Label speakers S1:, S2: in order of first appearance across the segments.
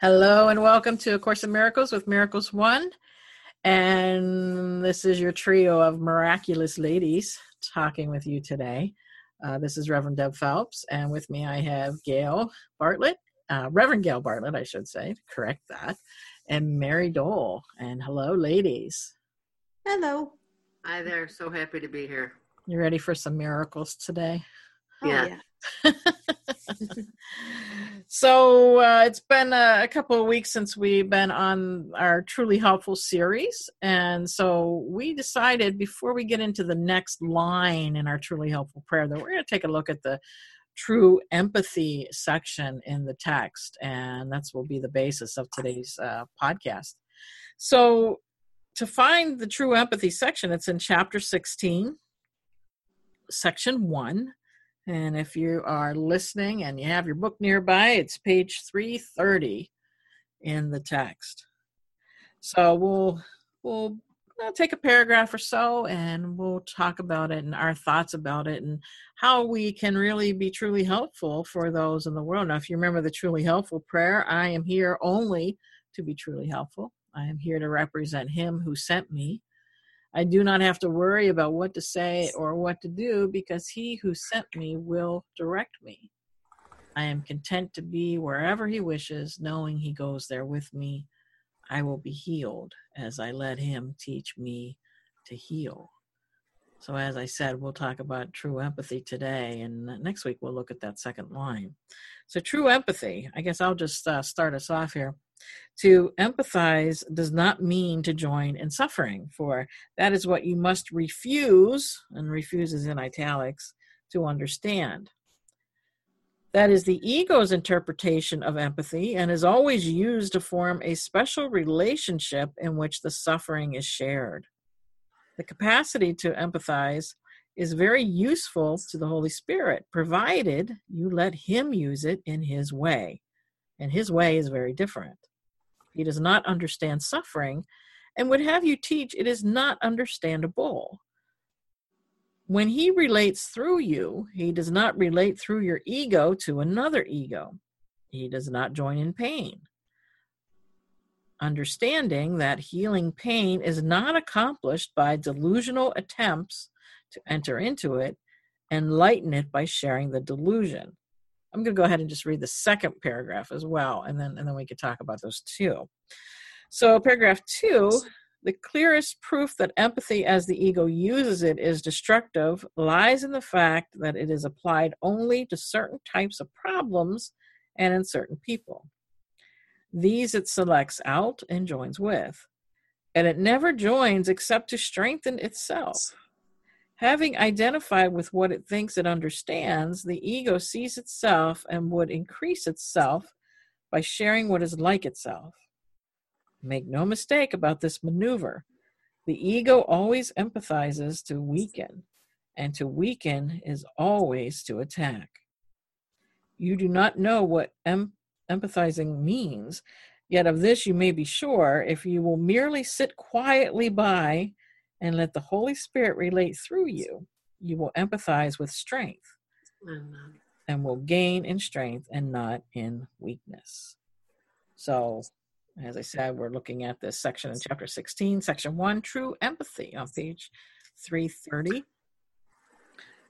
S1: Hello and welcome to A Course in Miracles with Miracles One. And this is your trio of miraculous ladies talking with you today. Uh, this is Reverend Deb Phelps, and with me I have Gail Bartlett, uh, Reverend Gail Bartlett, I should say, correct that, and Mary Dole. And hello, ladies.
S2: Hello.
S3: Hi there. So happy to be here.
S1: You ready for some miracles today?
S2: Oh,
S3: Yeah.
S2: yeah.
S1: so uh, it's been a, a couple of weeks since we've been on our truly helpful series and so we decided before we get into the next line in our truly helpful prayer that we're going to take a look at the true empathy section in the text and that's will be the basis of today's uh, podcast. So to find the true empathy section it's in chapter 16 section 1 and if you are listening and you have your book nearby, it's page 330 in the text. So we'll we'll take a paragraph or so and we'll talk about it and our thoughts about it and how we can really be truly helpful for those in the world. Now, if you remember the truly helpful prayer, I am here only to be truly helpful. I am here to represent Him who sent me. I do not have to worry about what to say or what to do because he who sent me will direct me. I am content to be wherever he wishes, knowing he goes there with me. I will be healed as I let him teach me to heal. So, as I said, we'll talk about true empathy today, and next week we'll look at that second line. So, true empathy, I guess I'll just uh, start us off here. To empathize does not mean to join in suffering, for that is what you must refuse, and refuse is in italics, to understand. That is the ego's interpretation of empathy and is always used to form a special relationship in which the suffering is shared. The capacity to empathize is very useful to the Holy Spirit, provided you let Him use it in His way. And His way is very different. He does not understand suffering and would have you teach it is not understandable. When he relates through you, he does not relate through your ego to another ego. He does not join in pain. Understanding that healing pain is not accomplished by delusional attempts to enter into it and lighten it by sharing the delusion. I'm going to go ahead and just read the second paragraph as well, and then and then we can talk about those two. So, paragraph two: the clearest proof that empathy, as the ego uses it, is destructive lies in the fact that it is applied only to certain types of problems and in certain people. These it selects out and joins with, and it never joins except to strengthen itself. Having identified with what it thinks it understands, the ego sees itself and would increase itself by sharing what is like itself. Make no mistake about this maneuver. The ego always empathizes to weaken, and to weaken is always to attack. You do not know what em- empathizing means, yet of this you may be sure if you will merely sit quietly by and let the Holy Spirit relate through you, you will empathize with strength and will gain in strength and not in weakness. So, as I said, we're looking at this section in chapter 16, section 1, True Empathy, on page 330.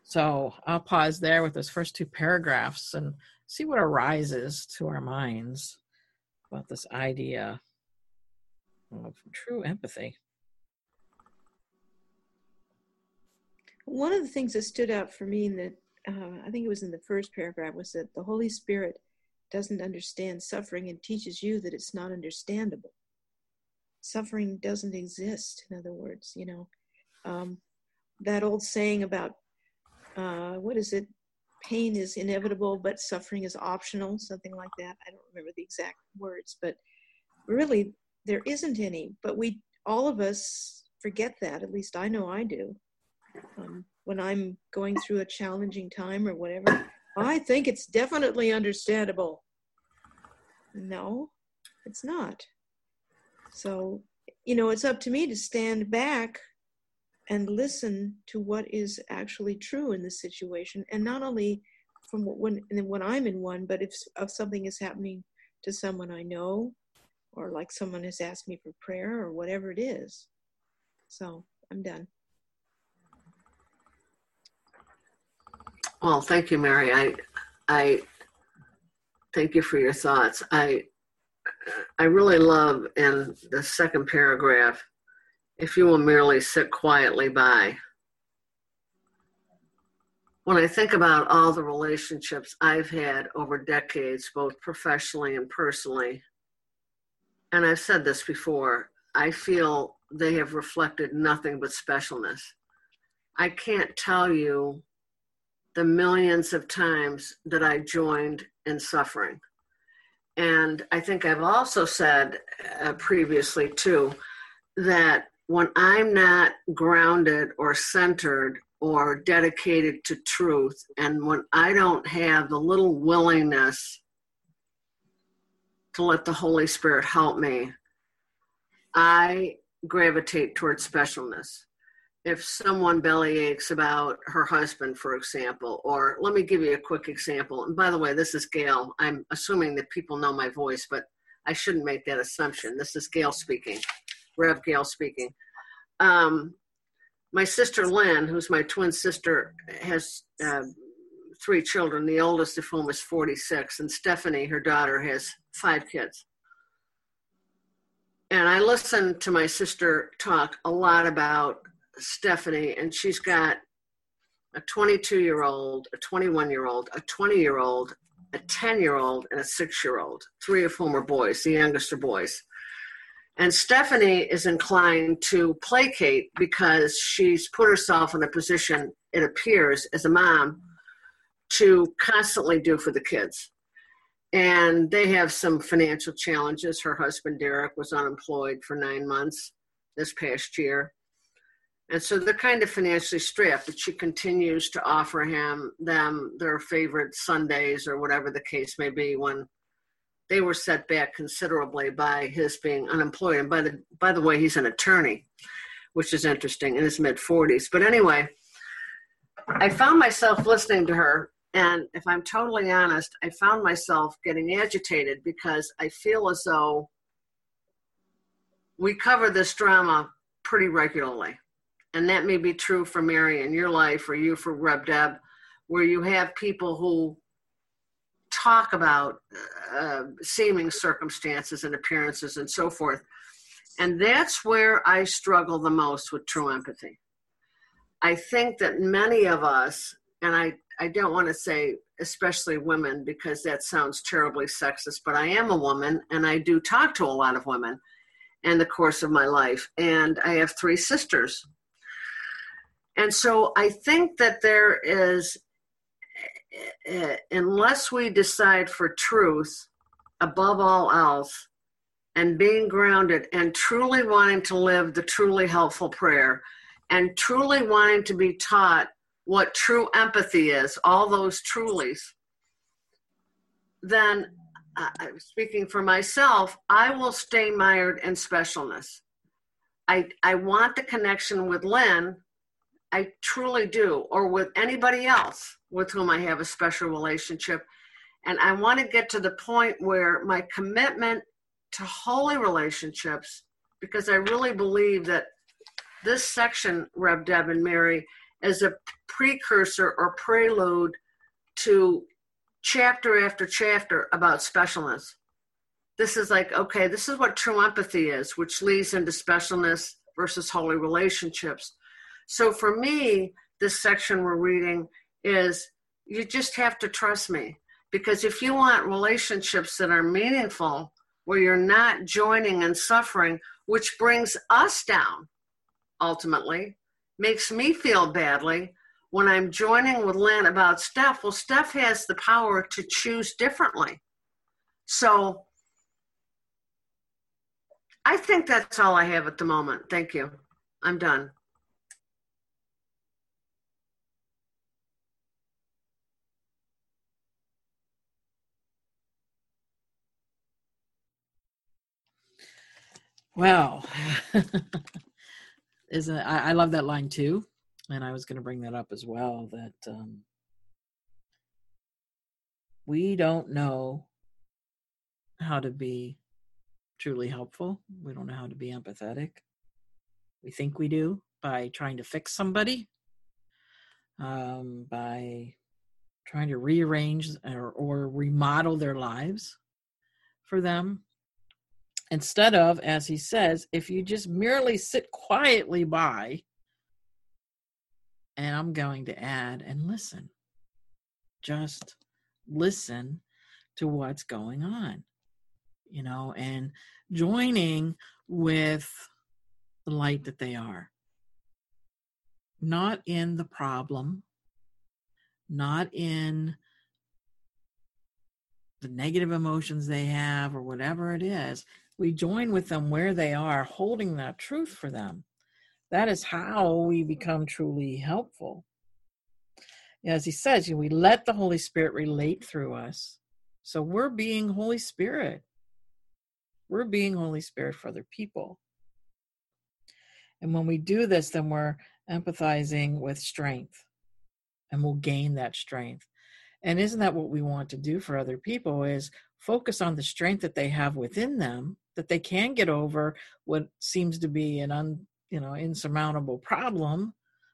S1: So, I'll pause there with those first two paragraphs and see what arises to our minds about this idea of true empathy.
S2: One of the things that stood out for me in the, uh, I think it was in the first paragraph, was that the Holy Spirit doesn't understand suffering and teaches you that it's not understandable. Suffering doesn't exist, in other words, you know. Um, that old saying about, uh, what is it? Pain is inevitable, but suffering is optional, something like that. I don't remember the exact words, but really, there isn't any. But we, all of us, forget that. At least I know I do. Um, when I'm going through a challenging time or whatever, I think it's definitely understandable. No, it's not. So, you know, it's up to me to stand back and listen to what is actually true in the situation, and not only from when when I'm in one, but if, if something is happening to someone I know, or like someone has asked me for prayer, or whatever it is. So I'm done.
S3: Well, thank you, Mary. I, I thank you for your thoughts. I, I really love in the second paragraph, if you will merely sit quietly by. When I think about all the relationships I've had over decades, both professionally and personally, and I've said this before, I feel they have reflected nothing but specialness. I can't tell you the millions of times that I joined in suffering. And I think I've also said uh, previously too that when I'm not grounded or centered or dedicated to truth, and when I don't have the little willingness to let the Holy Spirit help me, I gravitate towards specialness if someone belly aches about her husband, for example, or let me give you a quick example. And by the way, this is Gail. I'm assuming that people know my voice, but I shouldn't make that assumption. This is Gail speaking, Rev Gail speaking. Um, my sister Lynn, who's my twin sister, has uh, three children, the oldest of whom is 46, and Stephanie, her daughter, has five kids. And I listen to my sister talk a lot about Stephanie, and she's got a 22 year old, a 21 year old, a 20 year old, a 10 year old, and a six year old, three of whom are boys, the youngest are boys. And Stephanie is inclined to placate because she's put herself in a position, it appears, as a mom, to constantly do for the kids. And they have some financial challenges. Her husband, Derek, was unemployed for nine months this past year. And so they're kind of financially strapped, but she continues to offer him them their favorite sundaes or whatever the case may be when they were set back considerably by his being unemployed. And by the by the way, he's an attorney, which is interesting in his mid 40s. But anyway, I found myself listening to her, and if I'm totally honest, I found myself getting agitated because I feel as though we cover this drama pretty regularly and that may be true for Mary in your life or you for Rev Deb, where you have people who talk about uh, seeming circumstances and appearances and so forth. And that's where I struggle the most with true empathy. I think that many of us, and I, I don't want to say especially women because that sounds terribly sexist, but I am a woman and I do talk to a lot of women in the course of my life. And I have three sisters and so I think that there is, uh, unless we decide for truth above all else, and being grounded and truly wanting to live the truly helpful prayer, and truly wanting to be taught what true empathy is, all those trulies, then uh, speaking for myself, I will stay mired in specialness. I, I want the connection with Lynn I truly do, or with anybody else with whom I have a special relationship. And I want to get to the point where my commitment to holy relationships, because I really believe that this section, Rev Deb and Mary, is a precursor or prelude to chapter after chapter about specialness. This is like, okay, this is what true empathy is, which leads into specialness versus holy relationships. So for me, this section we're reading is you just have to trust me. Because if you want relationships that are meaningful, where you're not joining and suffering, which brings us down ultimately, makes me feel badly when I'm joining with Lynn about Steph. Well, Steph has the power to choose differently. So I think that's all I have at the moment. Thank you. I'm done.
S1: Well, isn't it, I, I love that line too, and I was going to bring that up as well. That um, we don't know how to be truly helpful. We don't know how to be empathetic. We think we do by trying to fix somebody, um, by trying to rearrange or, or remodel their lives for them Instead of, as he says, if you just merely sit quietly by, and I'm going to add and listen. Just listen to what's going on, you know, and joining with the light that they are. Not in the problem, not in the negative emotions they have or whatever it is, we join with them where they are, holding that truth for them. That is how we become truly helpful. As he says, we let the Holy Spirit relate through us. So we're being Holy Spirit. We're being Holy Spirit for other people. And when we do this, then we're empathizing with strength and we'll gain that strength. And isn't that what we want to do for other people is focus on the strength that they have within them that they can get over what seems to be an un, you know insurmountable problem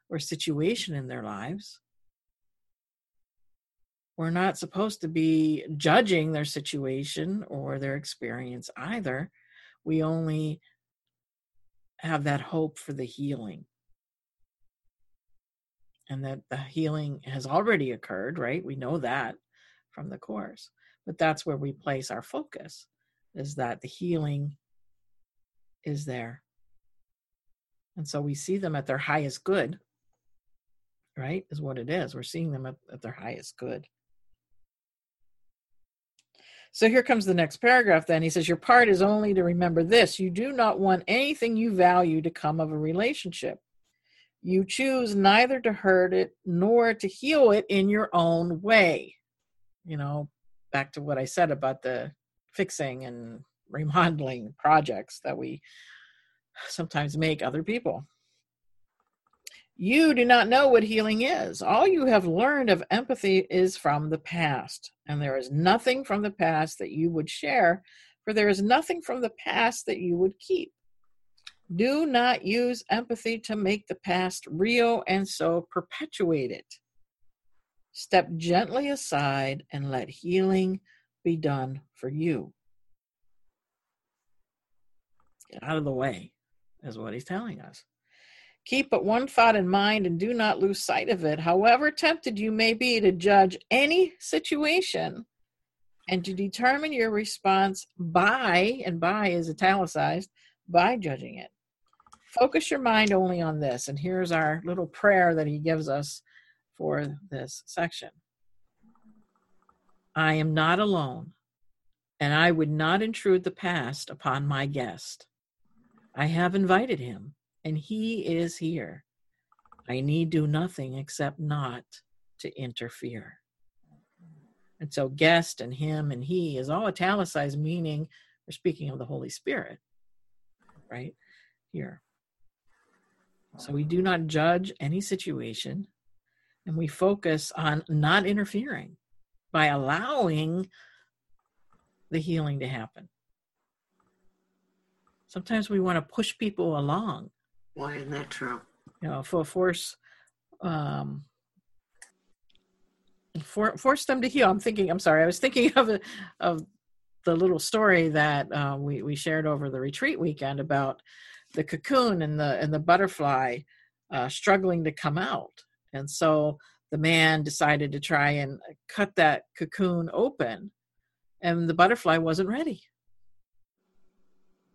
S1: or situation in their lives. We're not supposed to be judging their situation or their experience either. We only have that hope for the healing and that the healing has already occurred right we know that from the course but that's where we place our focus is that the healing is there. And so we see them at their highest good, right? Is what it is. We're seeing them at, at their highest good. So here comes the next paragraph then. He says, Your part is only to remember this you do not want anything you value to come of a relationship. You choose neither to hurt it nor to heal it in your own way. You know, back to what I said about the fixing and remodeling projects that we sometimes make other people. You do not know what healing is. All you have learned of empathy is from the past, and there is nothing from the past that you would share, for there is nothing from the past that you would keep. Do not use empathy to make the past real and so perpetuate it. Step gently aside and let healing be done for you. Get out of the way, is what he's telling us. Keep but one thought in mind and do not lose sight of it, however tempted you may be to judge any situation and to determine your response by, and by is italicized, by judging it. Focus your mind only on this. And here's our little prayer that he gives us for this section I am not alone, and I would not intrude the past upon my guest. I have invited him, and he is here. I need do nothing except not to interfere. And so, guest and him and he is all italicized, meaning we're speaking of the Holy Spirit, right? Here. So, we do not judge any situation and we focus on not interfering by allowing the healing to happen. Sometimes we want to push people along.
S3: Why isn't that true?
S1: You know, for force um for, force them to heal. I'm thinking. I'm sorry. I was thinking of a, of the little story that uh, we we shared over the retreat weekend about the cocoon and the and the butterfly uh, struggling to come out And so the man decided to try and cut that cocoon open, and the butterfly wasn't ready.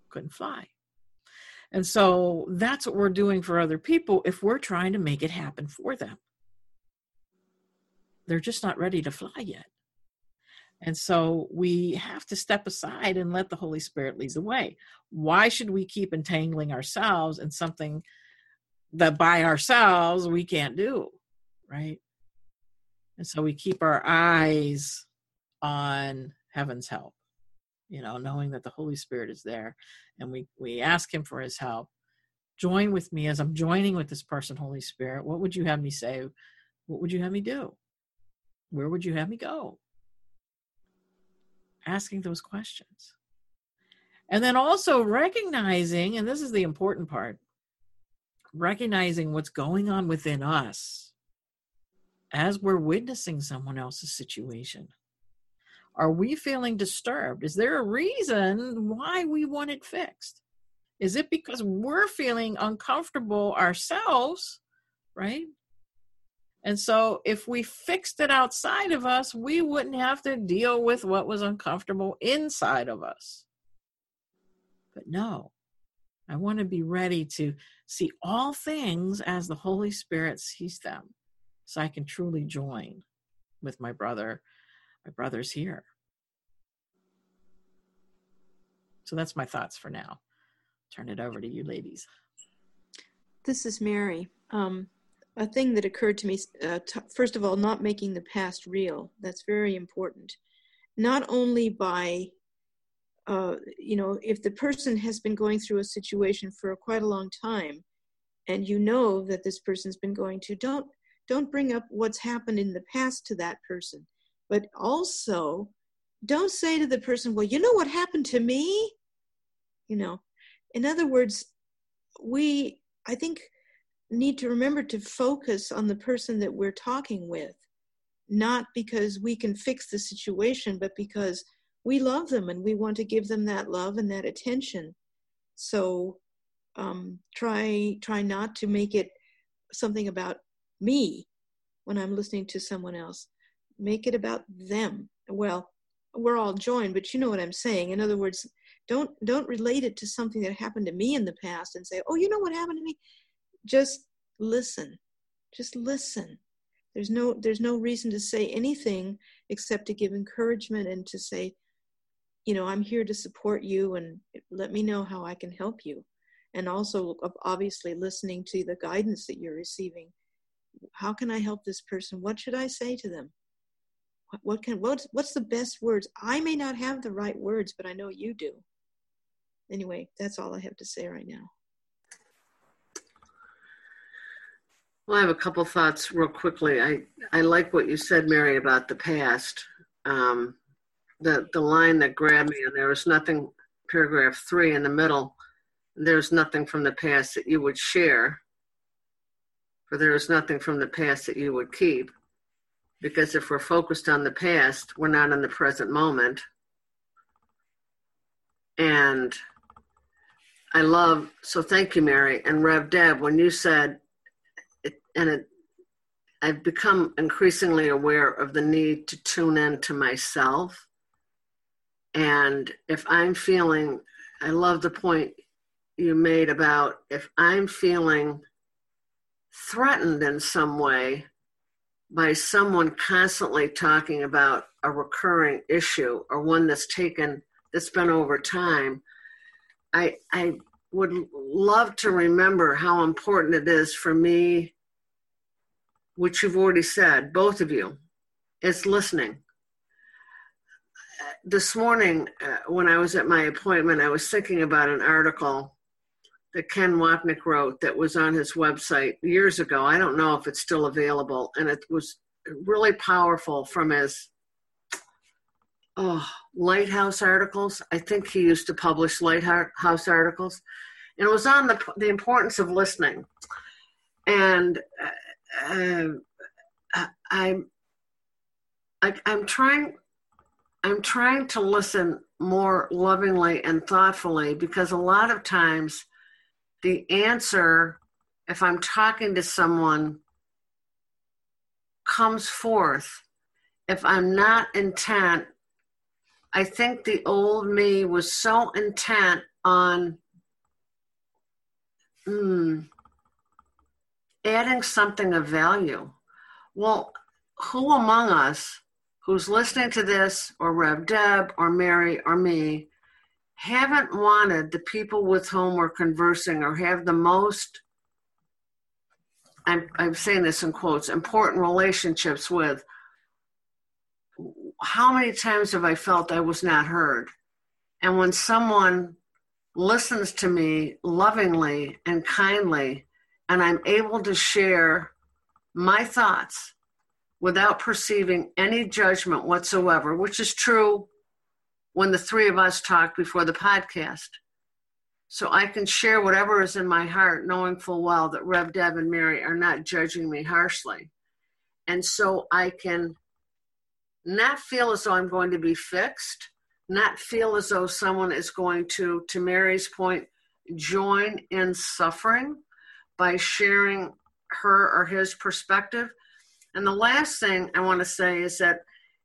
S1: Couldn't fly. And so that's what we're doing for other people if we're trying to make it happen for them. They're just not ready to fly yet. And so we have to step aside and let the Holy Spirit lead the way. Why should we keep entangling ourselves in something that by ourselves we can't do? Right. And so we keep our eyes on heaven's help, you know, knowing that the Holy Spirit is there and we, we ask Him for His help. Join with me as I'm joining with this person, Holy Spirit. What would you have me say? What would you have me do? Where would you have me go? Asking those questions. And then also recognizing, and this is the important part, recognizing what's going on within us as we're witnessing someone else's situation. Are we feeling disturbed? Is there a reason why we want it fixed? Is it because we're feeling uncomfortable ourselves, right? And so if we fixed it outside of us, we wouldn't have to deal with what was uncomfortable inside of us. But no, I want to be ready to see all things as the Holy Spirit sees them so I can truly join with my brother, my brothers here. So that's my thoughts for now. Turn it over to you, ladies.
S2: This is Mary. Um, a thing that occurred to me uh, t- first of all, not making the past real. That's very important. Not only by, uh, you know, if the person has been going through a situation for quite a long time, and you know that this person's been going to, don't don't bring up what's happened in the past to that person but also don't say to the person well you know what happened to me you know in other words we i think need to remember to focus on the person that we're talking with not because we can fix the situation but because we love them and we want to give them that love and that attention so um, try try not to make it something about me when I'm listening to someone else. Make it about them. Well, we're all joined, but you know what I'm saying. In other words, don't don't relate it to something that happened to me in the past and say, "Oh, you know what happened to me?" Just listen. Just listen. There's no there's no reason to say anything except to give encouragement and to say, you know, I'm here to support you and let me know how I can help you. And also obviously listening to the guidance that you're receiving how can I help this person? What should I say to them? What, can what's what's the best words? I may not have the right words, but I know you do. Anyway, that's all I have to say right now.
S3: Well, I have a couple thoughts real quickly. I, I like what you said, Mary, about the past. Um, the, the line that grabbed me, and there was nothing, paragraph three in the middle, there's nothing from the past that you would share for there is nothing from the past that you would keep. Because if we're focused on the past, we're not in the present moment. And I love, so thank you, Mary. And Rev Deb, when you said, and it, I've become increasingly aware of the need to tune in to myself. And if I'm feeling, I love the point you made about if I'm feeling threatened in some way by someone constantly talking about a recurring issue or one that's taken that's been over time i i would love to remember how important it is for me which you've already said both of you is listening this morning uh, when i was at my appointment i was thinking about an article that Ken Wapnick wrote that was on his website years ago. I don't know if it's still available, and it was really powerful from his oh, lighthouse articles. I think he used to publish lighthouse articles, and it was on the the importance of listening. And uh, uh, I'm I, I'm trying I'm trying to listen more lovingly and thoughtfully because a lot of times the answer, if I'm talking to someone comes forth if I'm not intent. I think the old me was so intent on mm, adding something of value. Well, who among us who's listening to this, or Rev Deb, or Mary, or me, haven't wanted the people with whom we're conversing or have the most I'm, I'm saying this in quotes important relationships with how many times have i felt i was not heard and when someone listens to me lovingly and kindly and i'm able to share my thoughts without perceiving any judgment whatsoever which is true when the three of us talked before the podcast. So I can share whatever is in my heart, knowing full well that Rev Deb and Mary are not judging me harshly. And so I can not feel as though I'm going to be fixed, not feel as though someone is going to, to Mary's point, join in suffering by sharing her or his perspective. And the last thing I want to say is that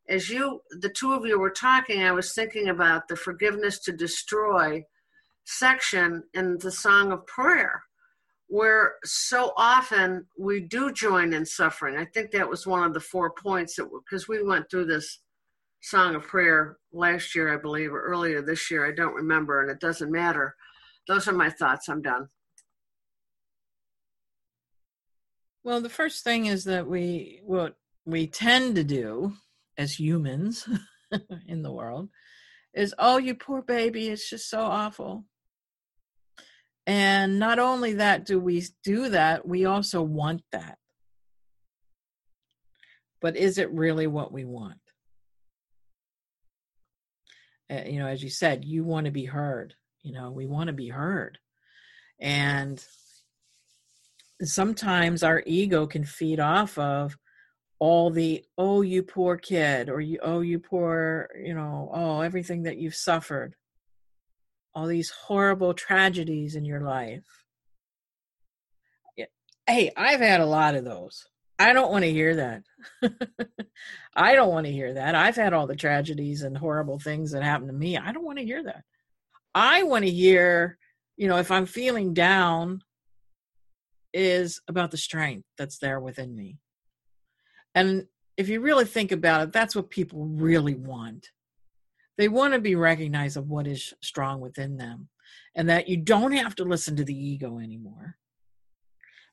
S3: as you, the two of you were talking, I was thinking about the forgiveness to destroy section in the Song of Prayer, where so often we do join in suffering. I think that was one of the four points that, because we went through this Song of Prayer last year, I believe, or earlier this year. I don't remember, and it doesn't matter. Those are my thoughts. I'm done.
S1: Well, the first thing is that we, what we tend to do as humans in the world is oh you poor baby it's just so awful. And not only that do we do that we also want that. But is it really what we want? Uh, you know as you said you want to be heard you know we want to be heard. And sometimes our ego can feed off of all the oh you poor kid or you oh you poor you know oh everything that you've suffered. All these horrible tragedies in your life. Hey i've had a lot of those. I don't want to hear that. I don't want to hear that. I've had all the tragedies and horrible things that happened to me. I don't want to hear that. I want to hear you know if i'm feeling down is about the strength that's there within me and if you really think about it, that's what people really want. They want to be recognized of what is strong within them and that you don't have to listen to the ego anymore.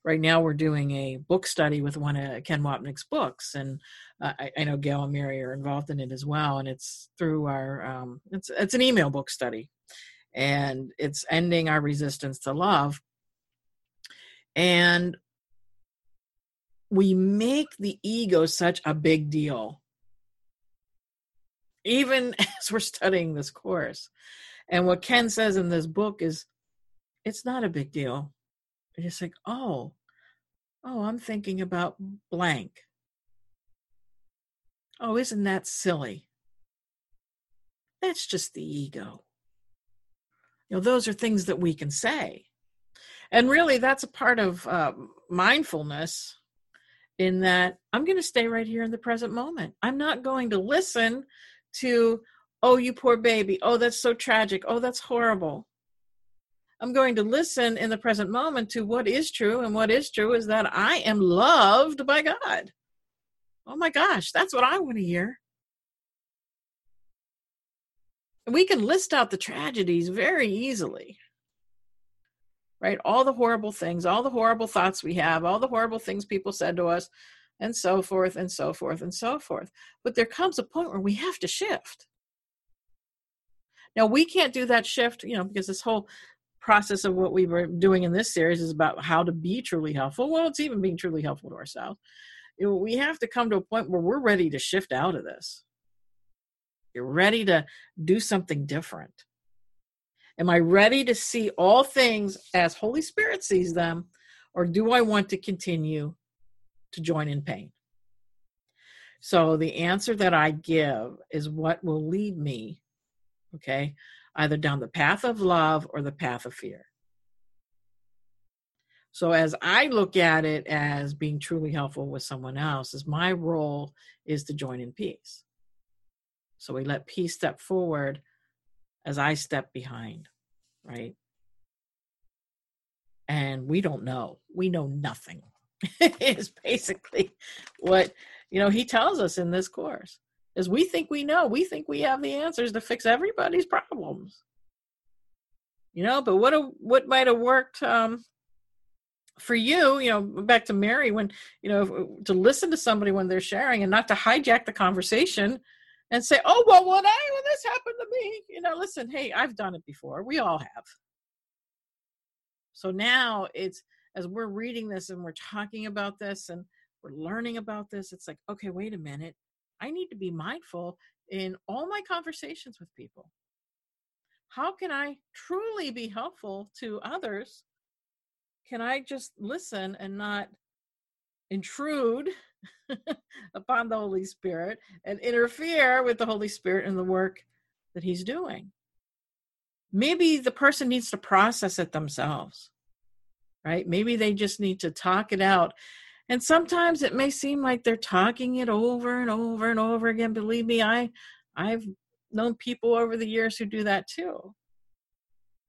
S1: Right now, we're doing a book study with one of Ken Wapnick's books, and uh, I, I, know Gail and Mary are involved in it as well. And it's through our um, it's it's an email book study, and it's ending our resistance to love. And we make the ego such a big deal. Even as we're studying this course. And what ken says in this book is it's not a big deal. It's like oh oh i'm thinking about blank. Oh isn't that silly? That's just the ego. You know those are things that we can say and really that's a part of uh, mindfulness in that I'm going to stay right here in the present moment. I'm not going to listen to, oh, you poor baby. Oh, that's so tragic. Oh, that's horrible. I'm going to listen in the present moment to what is true. And what is true is that I am loved by God. Oh my gosh, that's what I want to hear. We can list out the tragedies very easily right? All the horrible things, all the horrible thoughts we have, all the horrible things people said to us, and so forth and so forth and so forth. But there comes a point where we have to shift. Now, we can't do that shift, you know, because this whole process of what we were doing in this series is about how to be truly helpful. Well, it's even being truly helpful to ourselves. You know, we have to come to a point where we're ready to shift out of this. You're ready to do something different. Am I ready to see all things as Holy Spirit sees them, or do I want to continue to join in pain? So the answer that I give is what will lead me, okay, either down the path of love or the path of fear. So as I look at it as being truly helpful with someone else, is my role is to join in peace. So we let peace step forward as I step behind, right? And we don't know. We know nothing. is basically what you know he tells us in this course is we think we know we think we have the answers to fix everybody's problems you know but what a, what might have worked um, for you you know back to mary when you know to listen to somebody when they're sharing and not to hijack the conversation and say oh well when i when this happened to me you know listen hey i've done it before. We all have. So now it's as we're reading this and we're talking about this and we're learning about this it's like okay wait a minute. I need to be mindful in all my conversations with people. How can I truly be helpful to others? Can I just listen and not intrude upon the Holy Spirit and interfere with the Holy Spirit and the work that He's doing? Maybe the person needs to process it themselves, right? Maybe they just need to talk it out. And sometimes it may seem like they're talking it over and over and over again. Believe me, I I've known people over the years who do that too.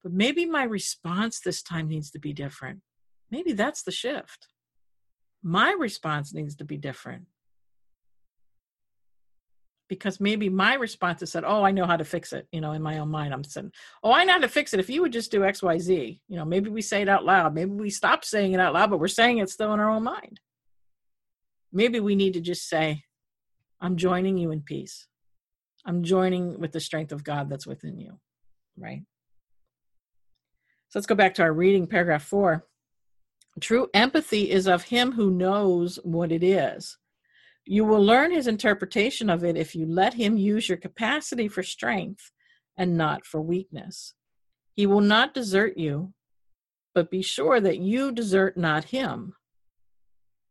S1: But maybe my response this time needs to be different. Maybe that's the shift. My response needs to be different. Because maybe my response is said, Oh, I know how to fix it. You know, in my own mind, I'm saying, Oh, I know how to fix it. If you would just do XYZ, you know, maybe we say it out loud. Maybe we stop saying it out loud, but we're saying it still in our own mind. Maybe we need to just say, I'm joining you in peace. I'm joining with the strength of God that's within you, right? So let's go back to our reading, paragraph four. True empathy is of him who knows what it is. You will learn his interpretation of it if you let him use your capacity for strength and not for weakness. He will not desert you, but be sure that you desert not him.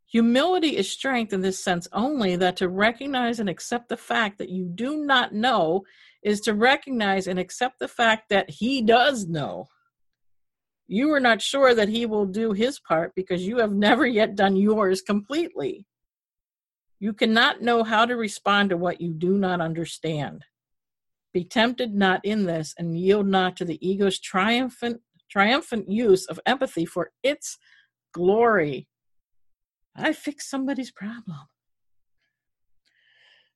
S1: Humility is strength in this sense only that to recognize and accept the fact that you do not know is to recognize and accept the fact that he does know. You are not sure that he will do his part because you have never yet done yours completely. You cannot know how to respond to what you do not understand. Be tempted not in this and yield not to the ego's triumphant triumphant use of empathy for its glory I fixed somebody's problem.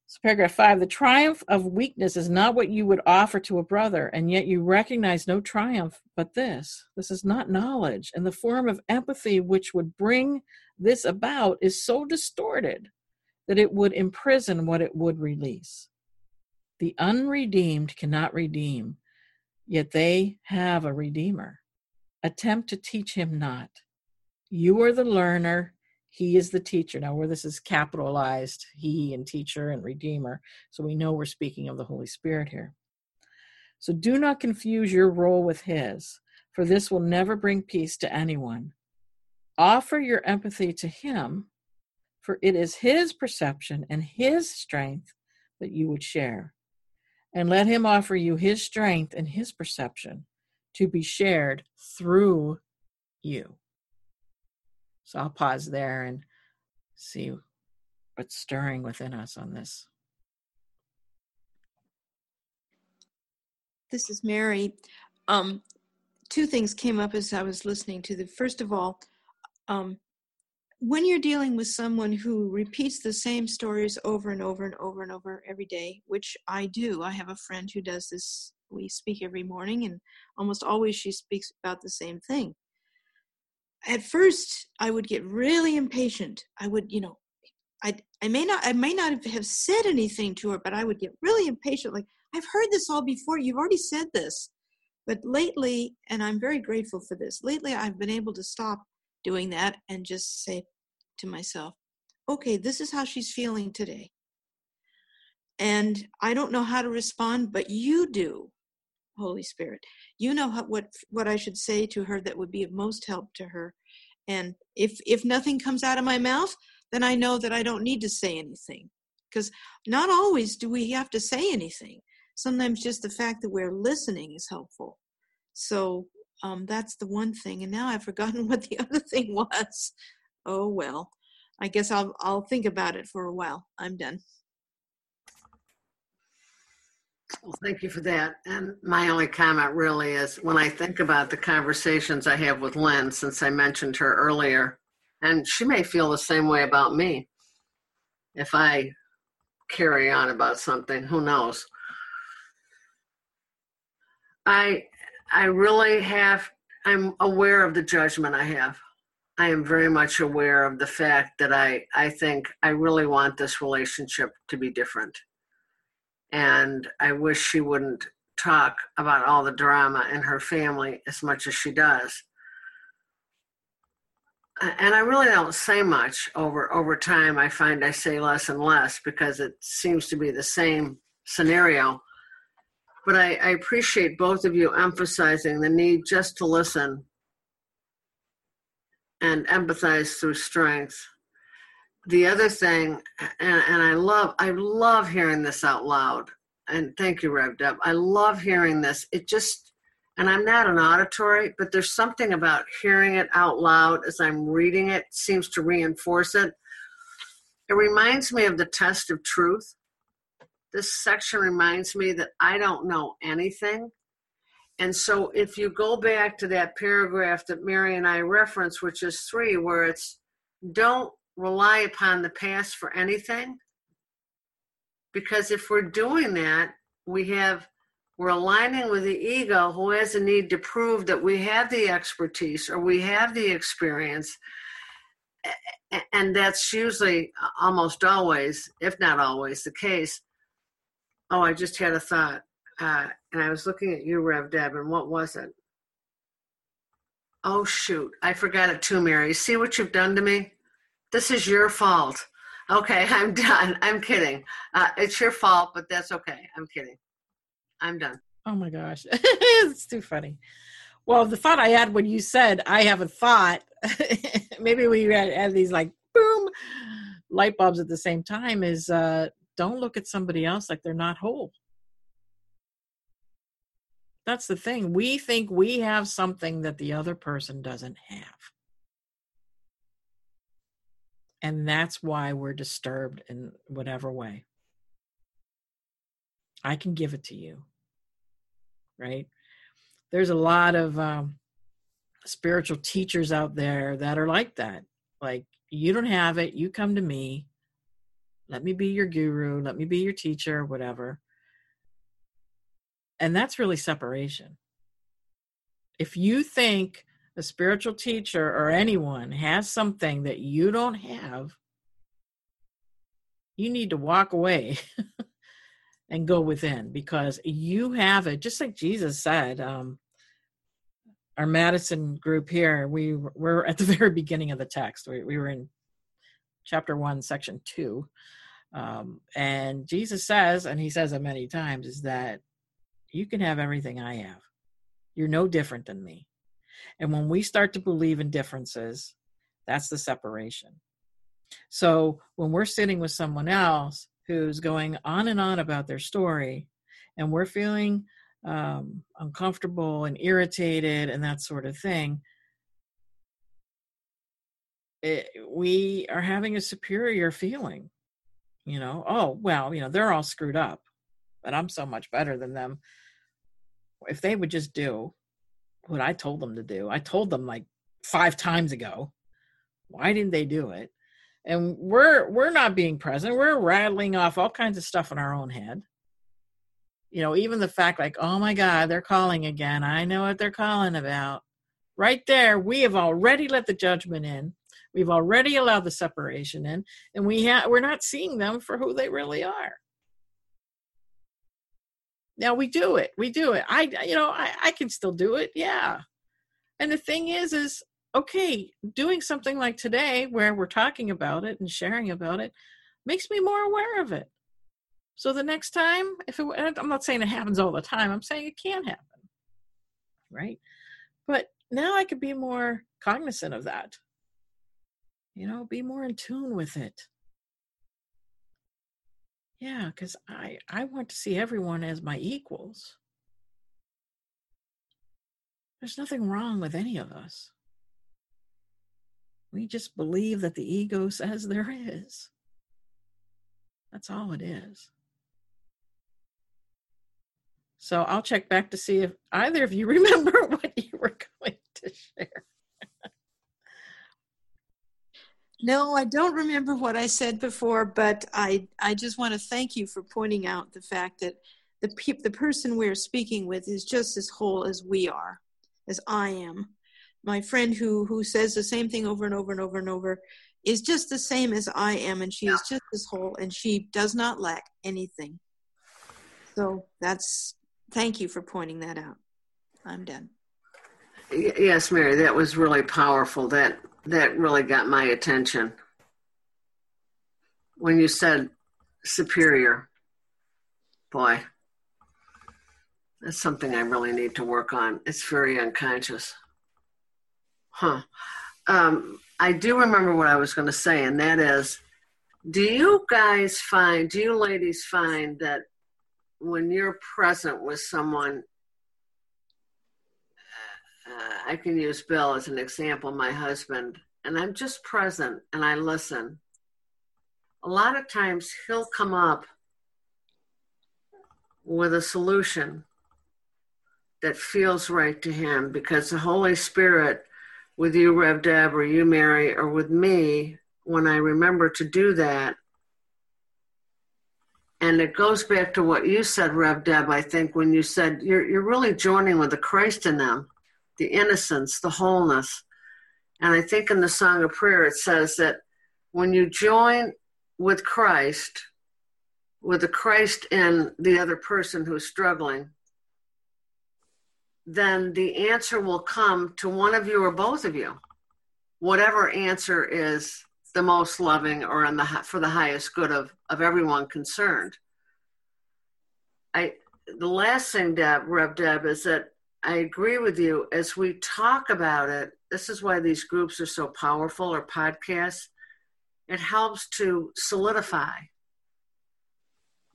S1: So, paragraph five the triumph of weakness is not what you would offer to a brother, and yet you recognize no triumph but this. This is not knowledge, and the form of empathy which would bring this about is so distorted that it would imprison what it would release. The unredeemed cannot redeem, yet they have a redeemer. Attempt to teach him not. You are the learner, he is the teacher. Now, where this is capitalized, he and teacher and redeemer. So we know we're speaking of the Holy Spirit here. So do not confuse your role with his, for this will never bring peace to anyone. Offer your empathy to him, for it is his perception and his strength that you would share. And let him offer you his strength and his perception to be shared through you. So I'll pause there and see what's stirring within us on this.
S2: This is Mary. Um, two things came up as I was listening to the. First of all, um, when you're dealing with someone who repeats the same stories over and over and over and over every day, which I do, I have a friend who does this. We speak every morning, and almost always she speaks about the same thing at first I would get really impatient. I would, you know, I I may not I may not have said anything to her, but I would get really impatient. Like I've heard this all before. You've already said this. But lately, and I'm very grateful for this. Lately, I've been able to stop doing that and just say to myself, "Okay, this is how she's feeling today." And I don't know how to respond, but you do. Holy Spirit. You know what what I should say to her that would be of most help to her. And if if nothing comes out of my mouth, then I know that I don't need to say anything. Because not always do we have to say anything. Sometimes just the fact that we're listening is helpful. So um, that's the one thing. And now I've forgotten what the other thing was. Oh well. I guess I'll I'll think about it for a while. I'm done.
S3: Well, thank you for that. And my only comment really is when I think about the conversations I have with Lynn, since I mentioned her earlier, and she may feel the same way about me if I carry on about something, who knows? I I really have I'm aware of the judgment I have. I am very much aware of the fact that I I think I really want this relationship to be different. And I wish she wouldn't talk about all the drama in her family as much as she does. And I really don't say much over over time. I find I say less and less because it seems to be the same scenario but I, I appreciate both of you emphasizing the need just to listen and empathize through strength. The other thing, and, and I love, I love hearing this out loud. And thank you, Rev Deb. I love hearing this. It just, and I'm not an auditory, but there's something about hearing it out loud as I'm reading it seems to reinforce it. It reminds me of the test of truth this section reminds me that I don't know anything. And so if you go back to that paragraph that Mary and I reference, which is three, where it's don't rely upon the past for anything. Because if we're doing that, we have we're aligning with the ego who has a need to prove that we have the expertise or we have the experience and that's usually almost always if not always the case Oh, I just had a thought. Uh, and I was looking at you, Rev Deb, and what was it? Oh, shoot. I forgot it too, Mary. See what you've done to me? This is your fault. Okay, I'm done. I'm kidding. Uh, it's your fault, but that's okay. I'm kidding. I'm done.
S1: Oh my gosh. it's too funny. Well, the thought I had when you said, I have a thought, maybe we had, had these like boom light bulbs at the same time is uh, don't look at somebody else like they're not whole. That's the thing. We think we have something that the other person doesn't have. And that's why we're disturbed in whatever way. I can give it to you. Right? There's a lot of um, spiritual teachers out there that are like that. Like, you don't have it, you come to me, let me be your guru let me be your teacher whatever and that's really separation if you think a spiritual teacher or anyone has something that you don't have you need to walk away and go within because you have it. Just like jesus said um, our madison group here we were at the very beginning of the text. We, we were in chapter 1 section 2 um, and jesus says and he says it many times is that you can have everything i have. You're no different than me and when we start to believe in differences that's the separation. So when we're sitting with someone else who's going on and on about their story and we're feeling um, uncomfortable and irritated and that sort of thing it, we are having a superior feeling you know? Oh well you know they're all screwed up but i'm so much better than them. If they would just do what i told them to do. I told them like five times ago why didn't they do it? And we're we're not being present. We're rattling off all kinds of stuff in our own head. You know even the fact like oh my god they're calling again. I know what they're calling about. Right there we have already let the judgment in. We've already allowed the separation in, and we ha- we're not seeing them for who they really are. Now we do it. We do it. I, you know, I, I can still do it. Yeah. And the thing is, is okay, doing something like today where we're talking about it and sharing about it makes me more aware of it. So the next time, if it, I'm not saying it happens all the time, I'm saying it can happen. Right. But now I could be more cognizant of that you know be more in tune with it yeah because i i want to see everyone as my equals There's nothing wrong with any of us. We just believe that the ego says there is. That's all it is. So I'll check back to see if either of you remember what you were going to share.
S2: No, I don't remember what I said before, but I I just want to thank you for pointing out the fact that the pe- the person we're speaking with is just as whole as we are, as I am. My friend who who says the same thing over and over and over and over is just the same as I am, and she is just as whole, and she does not lack anything. So that's thank you for pointing that out. I'm done.
S3: Yes, Mary, that was really powerful. That that really got my attention. When you said superior, boy, that's something I really need to work on. It's very unconscious. Huh. Um, I do remember what I was going to say, and that is do you guys find, do you ladies find that when you're present with someone, uh, I can use Bill as an example, my husband, and I'm just present and I listen. A lot of times he'll come up with a solution that feels right to him because the Holy Spirit, with you, Rev Deb, or you, Mary, or with me, when I remember to do that, and it goes back to what you said, Rev Deb, I think, when you said you're, you're really joining with the Christ in them, the innocence, the wholeness. And I think in the Song of Prayer it says that when you join with Christ, with the Christ in the other person who's struggling, then the answer will come to one of you or both of you. Whatever answer is the most loving or in the for the highest good of of everyone concerned. I the last thing, Deb, Rev Deb, is that I agree with you. As we talk about it, this is why these groups are so powerful or podcasts. It helps to solidify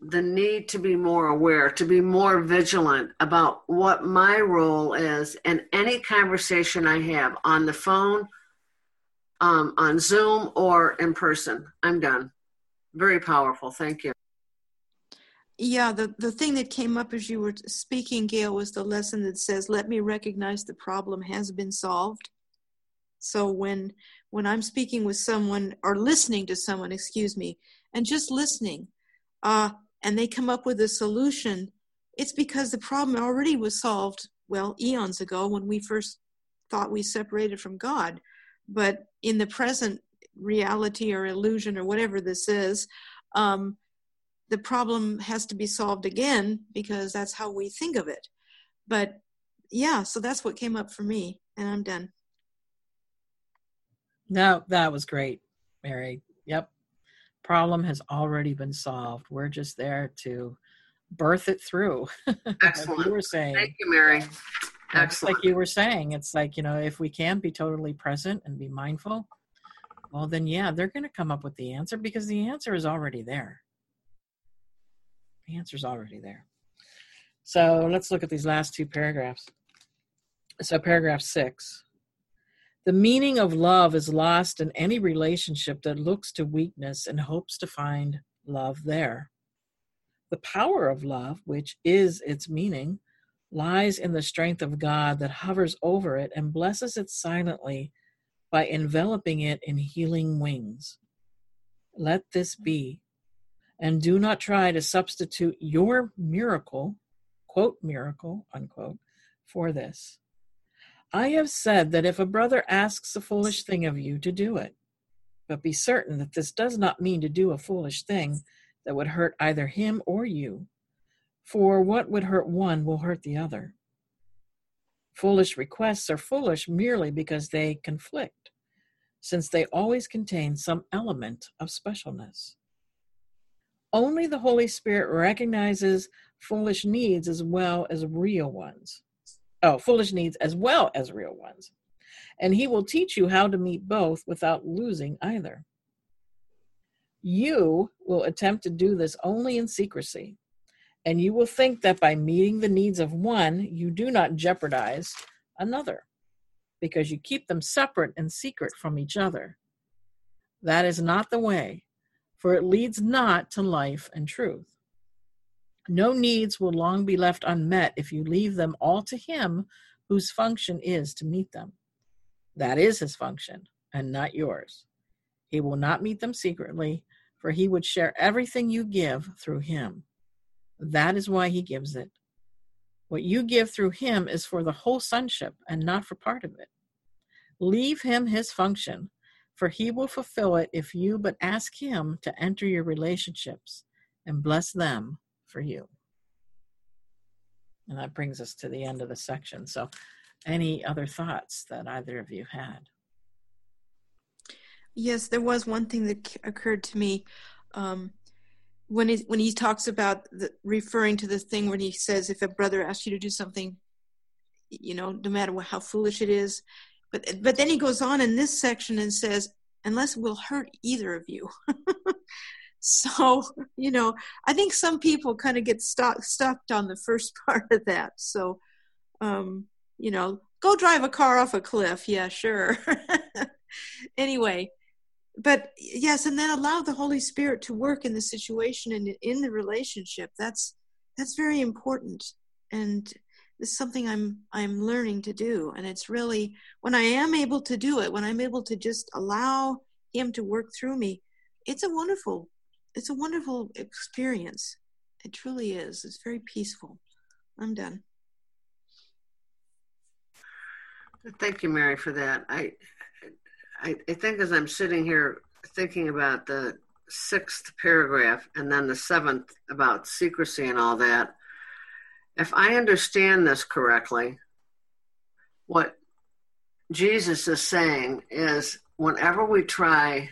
S3: the need to be more aware, to be more vigilant about what my role is in any conversation I have on the phone um, on Zoom or in person. I'm done. Very powerful. Thank you.
S2: Yeah, the, the thing that came up as you were speaking, Gail, was the lesson that says, let me recognize the problem has been solved. So when when I'm speaking with someone or listening to someone, excuse me, and just listening, uh, and they come up with a solution, it's because the problem already was solved, well, eons ago when we first thought we separated from God. But in the present reality or illusion or whatever this is, um, the problem has to be solved again because that's how we think of it. But yeah, so that's what came up for me, and I'm done.
S1: No, that was great, Mary. Yep. Problem has already been solved. We're just there to birth it through.
S3: Excellent.
S1: you were saying.
S3: Thank you, Mary.
S1: It's like you were saying, it's like, you know, if we can be totally present and be mindful, well, then yeah, they're going to come up with the answer because the answer is already there. The answer is already there. So let's look at these last two paragraphs. So, paragraph six. The meaning of love is lost in any relationship that looks to weakness and hopes to find love there. The power of love, which is its meaning, lies in the strength of God that hovers over it and blesses it silently by enveloping it in healing wings. Let this be, and do not try to substitute your miracle, quote, miracle, unquote, for this. I have said that if a brother asks a foolish thing of you, to do it. But be certain that this does not mean to do a foolish thing that would hurt either him or you for what would hurt one will hurt the other. Foolish requests are foolish merely because they conflict, since they always contain some element of specialness. Only the Holy Spirit recognizes foolish needs as well as real ones. Oh, foolish needs as well as real ones. And He will teach you how to meet both without losing either. You will attempt to do this only in secrecy and you will think that by meeting the needs of one, you do not jeopardize another, because you keep them separate and secret from each other. That is not the way, for it leads not to life and truth. No needs will long be left unmet if you leave them all to Him whose function is to meet them. That is His function, and not yours. He will not meet them secretly, for He would share everything you give through Him. That is why He gives it. What you give through Him is for the whole sonship and not for part of it. Leave Him His function, for He will fulfill it if you but ask Him to enter your relationships and bless them for you. And that brings us to the end of the section. So, any other thoughts that either of you had?
S2: Yes, there was one thing that occurred to me um, when he when he talks about the, referring to the thing when he says, "If a brother asks you to do something, you know, no matter how foolish it is," but but then he goes on in this section and says, "Unless it will hurt either of you." so you know i think some people kind of get stuck stuck on the first part of that. So um you know go drive a car off a cliff. Yeah sure. Anyway but yes and then allow the holy spirit to work in the situation and in the relationship. That's that's very important. And it's something i'm i'm learning to do and it's really when i am able to do it when i'm able to just allow him to work through me it's a wonderful it's a wonderful experience. It truly is. It's very peaceful. I'm done.
S3: Thank you, Mary, for that. I, I, I think as I'm sitting here thinking about the sixth paragraph and then the seventh about secrecy and all that, if I understand this correctly, what Jesus is saying is whenever we try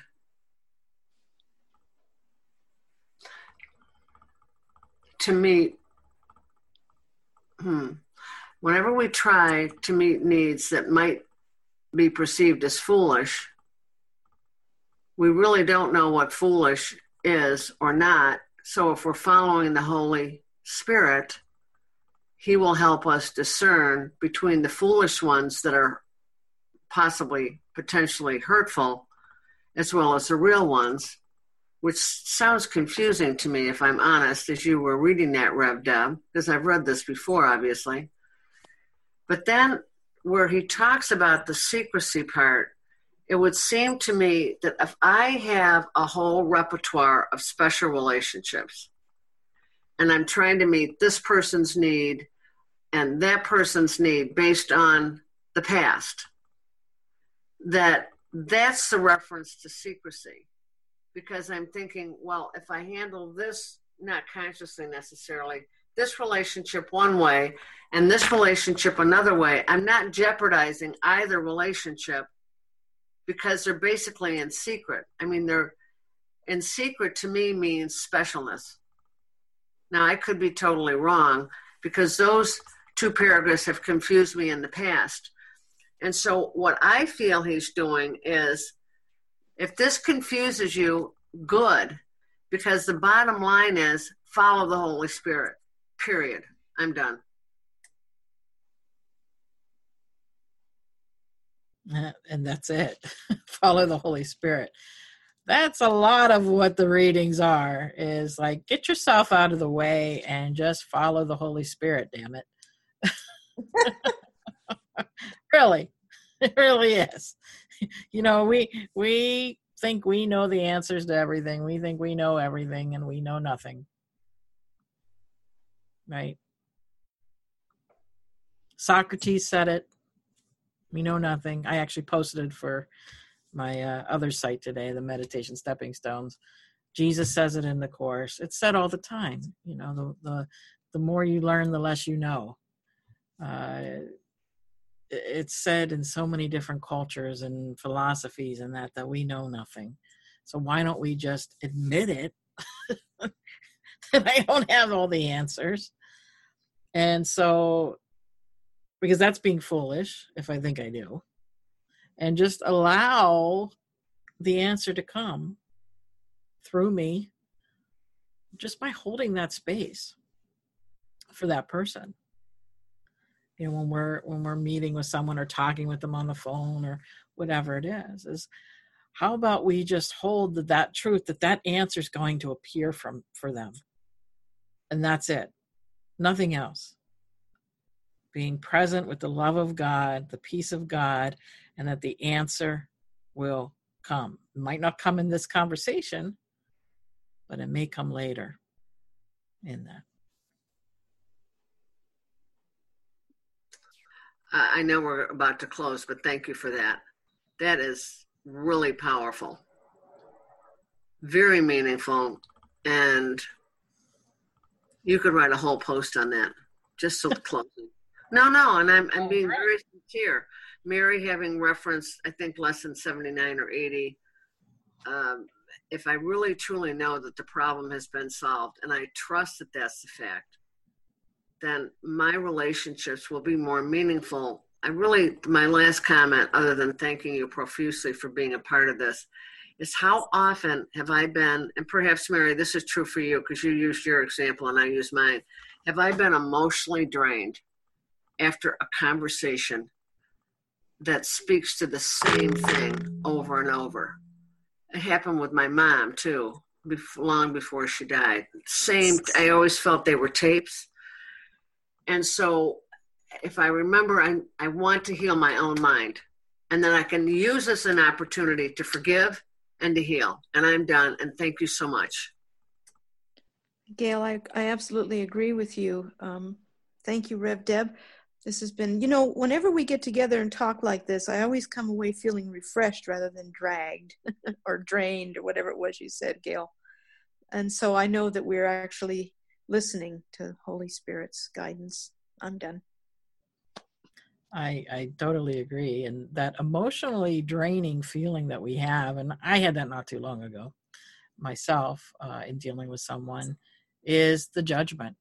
S3: to meet, hmm, whenever we try to meet needs that might be perceived as foolish, we really don't know what foolish is or not. So if we're following the Holy Spirit, He will help us discern between the foolish ones that are possibly potentially hurtful as well as the real ones which sounds confusing to me, if I'm honest, as you were reading that, Rev Deb, because I've read this before, obviously. But then, where he talks about the secrecy part, it would seem to me that if I have a whole repertoire of special relationships and I'm trying to meet this person's need and that person's need based on the past, that that's the reference to secrecy because I'm thinking, well, if I handle this, not consciously necessarily, this relationship one way and this relationship another way, I'm not jeopardizing either relationship because they're basically in secret. I mean, they're in secret to me means specialness. Now, I could be totally wrong because those two paragraphs have confused me in the past. And so, what I feel he's doing is if this confuses you, good, because the bottom line is follow the Holy Spirit, period. I'm done.
S1: And that's it. follow the Holy Spirit. That's a lot of what the readings are is like get yourself out of the way and just follow the Holy Spirit, damn it. really. It really is. you know, we we think we know the answers to everything. We think we know everything and we know nothing. Right? Socrates said it. We know nothing. I actually posted it for my uh, other site today, the Meditation Stepping Stones. Jesus says it in the course. It's said all the time. You know, the the the more you learn, the less you know. Uh, it's said in so many different cultures and philosophies and that that we know nothing so why don't we just admit it that i don't have all the answers and so because that's being foolish if i think i do and just allow the answer to come through me just by holding that space for that person. You know when we're when we're meeting with someone or talking with them on the phone or whatever it is is how about we just hold that, that truth that that answer is going to appear from for them. And that's it. Nothing else. Being present with the love of god the peace of god and that the answer will come it might not come in this conversation but it may come later in that
S3: I know we're about to close, but thank you for that. That is really powerful, very meaningful, and you could write a whole post on that just so closing. No, no, and I'm I'm being very sincere. Mary having referenced, I think, lesson 79 or 80. Um, if I really truly know that the problem has been solved, and I trust that that's the fact, then my relationships will be more meaningful. I really, my last comment, other than thanking you profusely for being a part of this, is how often have I been, and perhaps Mary, this is true for you because you used your example and I use mine. Have I been emotionally drained after a conversation that speaks to the same thing over and over? It happened with my mom too, long before she died. Same, I always felt they were tapes and so if I remember, I, I want to heal my own mind. And then I can use this an opportunity to forgive and to heal. And I'm done. And thank you so much.
S2: Gail, I, I absolutely agree with you. Um, thank you, Rev Deb. This has been, you know, whenever we get together and talk like this, I always come away feeling refreshed rather than dragged or drained or whatever it was you said, Gail. And so I know that we're actually listening to Holy Spirit's guidance. I'm done.
S1: I I totally agree, and that emotionally draining feeling that we have, and I had that not too long ago myself uh, in dealing with someone, is the judgment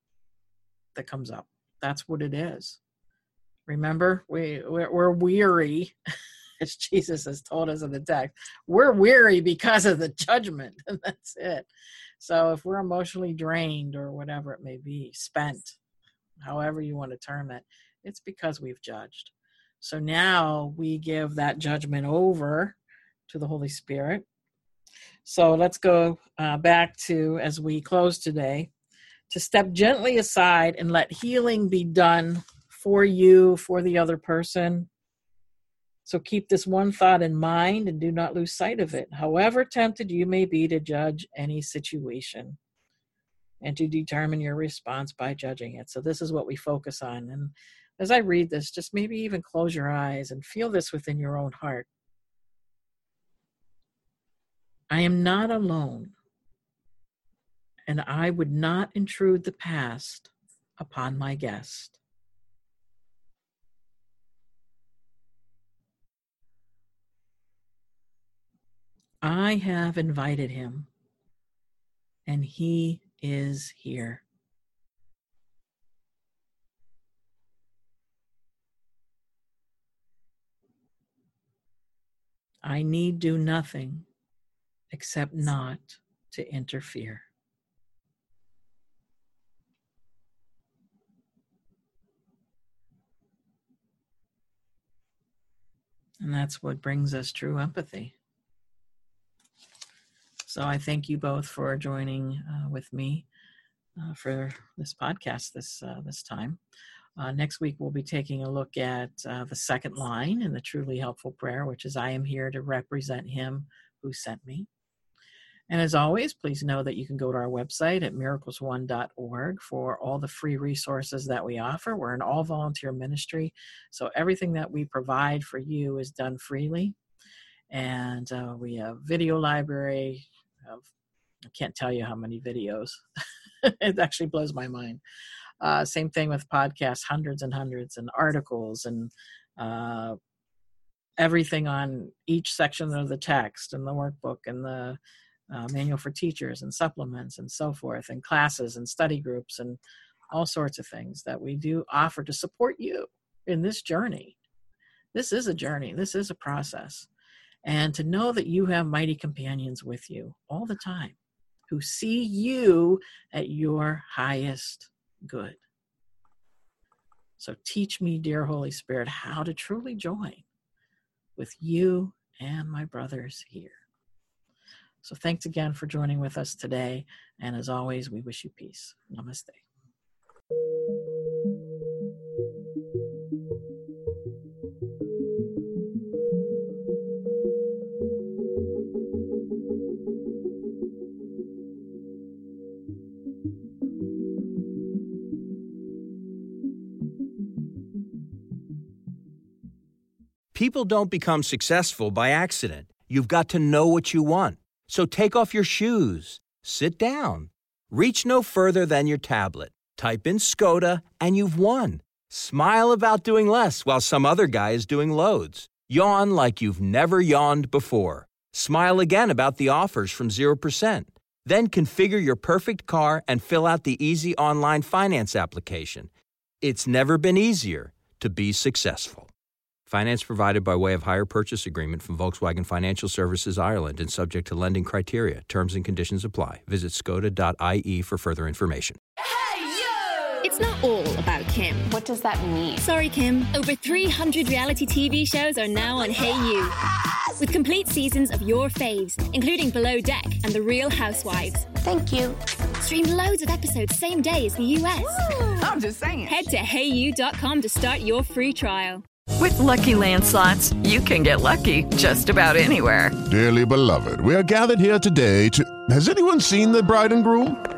S1: that comes up. That's what it is. Remember, we we're, we're weary, as Jesus has told us in the text. We're weary because of the judgment, and that's it. So if we're emotionally drained or whatever it may be, spent, however you want to term it, it's because we've judged. So now we give that judgment over to the Holy Spirit. So let's go uh, back to, as we close today, to step gently aside and let healing be done for you, for the other person, so keep this one thought in mind and do not lose sight of it, however tempted you may be to judge any situation and to determine your response by judging it. So, this is what we focus on. And as I read this, just maybe even close your eyes and feel this within your own heart. I am not alone, and I would not intrude the past upon my guest. I have invited him, and he is here. I need do nothing except not to interfere. And that's what brings us true empathy. So I thank you both for joining uh, with me uh, for this podcast this uh, this time. Uh, next week we'll be taking a look at uh, the second line in the truly helpful prayer, which is "I am here to represent Him who sent me." And as always, please know that you can go to our website at miraclesone.org for all the free resources that we offer. We're an all volunteer ministry, so everything that we provide for you is done freely. And uh, we have video library, I can't tell you how many videos. it actually blows my mind. Uh, same thing with podcasts, hundreds and hundreds, and articles, and uh, everything on each section of the text, and the workbook, and the uh, manual for teachers, and supplements, and so forth, and classes, and study groups, and all sorts of things that we do offer to support you in this journey. This is a journey, this is a process and to know that you have mighty companions with you all the time who see you at your highest good. So teach me, dear Holy Spirit, how to truly join with you and my brothers here. So thanks again for joining with us today. And as always, we wish you peace. Namaste.
S4: People don't become successful by accident. You've got to know what you want. So take off your shoes, sit down, reach no further than your tablet, type in Skoda, and you've won. Smile about doing less while some other guy is doing loads. Yawn like you've never yawned before. Smile again about the offers from 0%. Then configure your perfect car and fill out the easy online finance application. It's never been easier to be successful. Finance provided by way of hire purchase agreement from Volkswagen Financial Services Ireland and subject to lending criteria. Terms and conditions apply. Visit skoda.ie for further information.
S5: It's not all about Kim.
S6: What does that mean?
S5: Sorry, Kim. Over 300 reality TV shows are now on hayu. With complete seasons of your faves, including Below Deck and The Real Housewives.
S6: Thank you.
S5: Stream loads of episodes same day as the US.
S6: I'm just saying.
S5: Head to hayu.com to start your free trial.
S7: With LuckyLand Slots, you can get lucky just about anywhere.
S8: Dearly beloved, we are gathered here today to. Has anyone seen the bride and groom?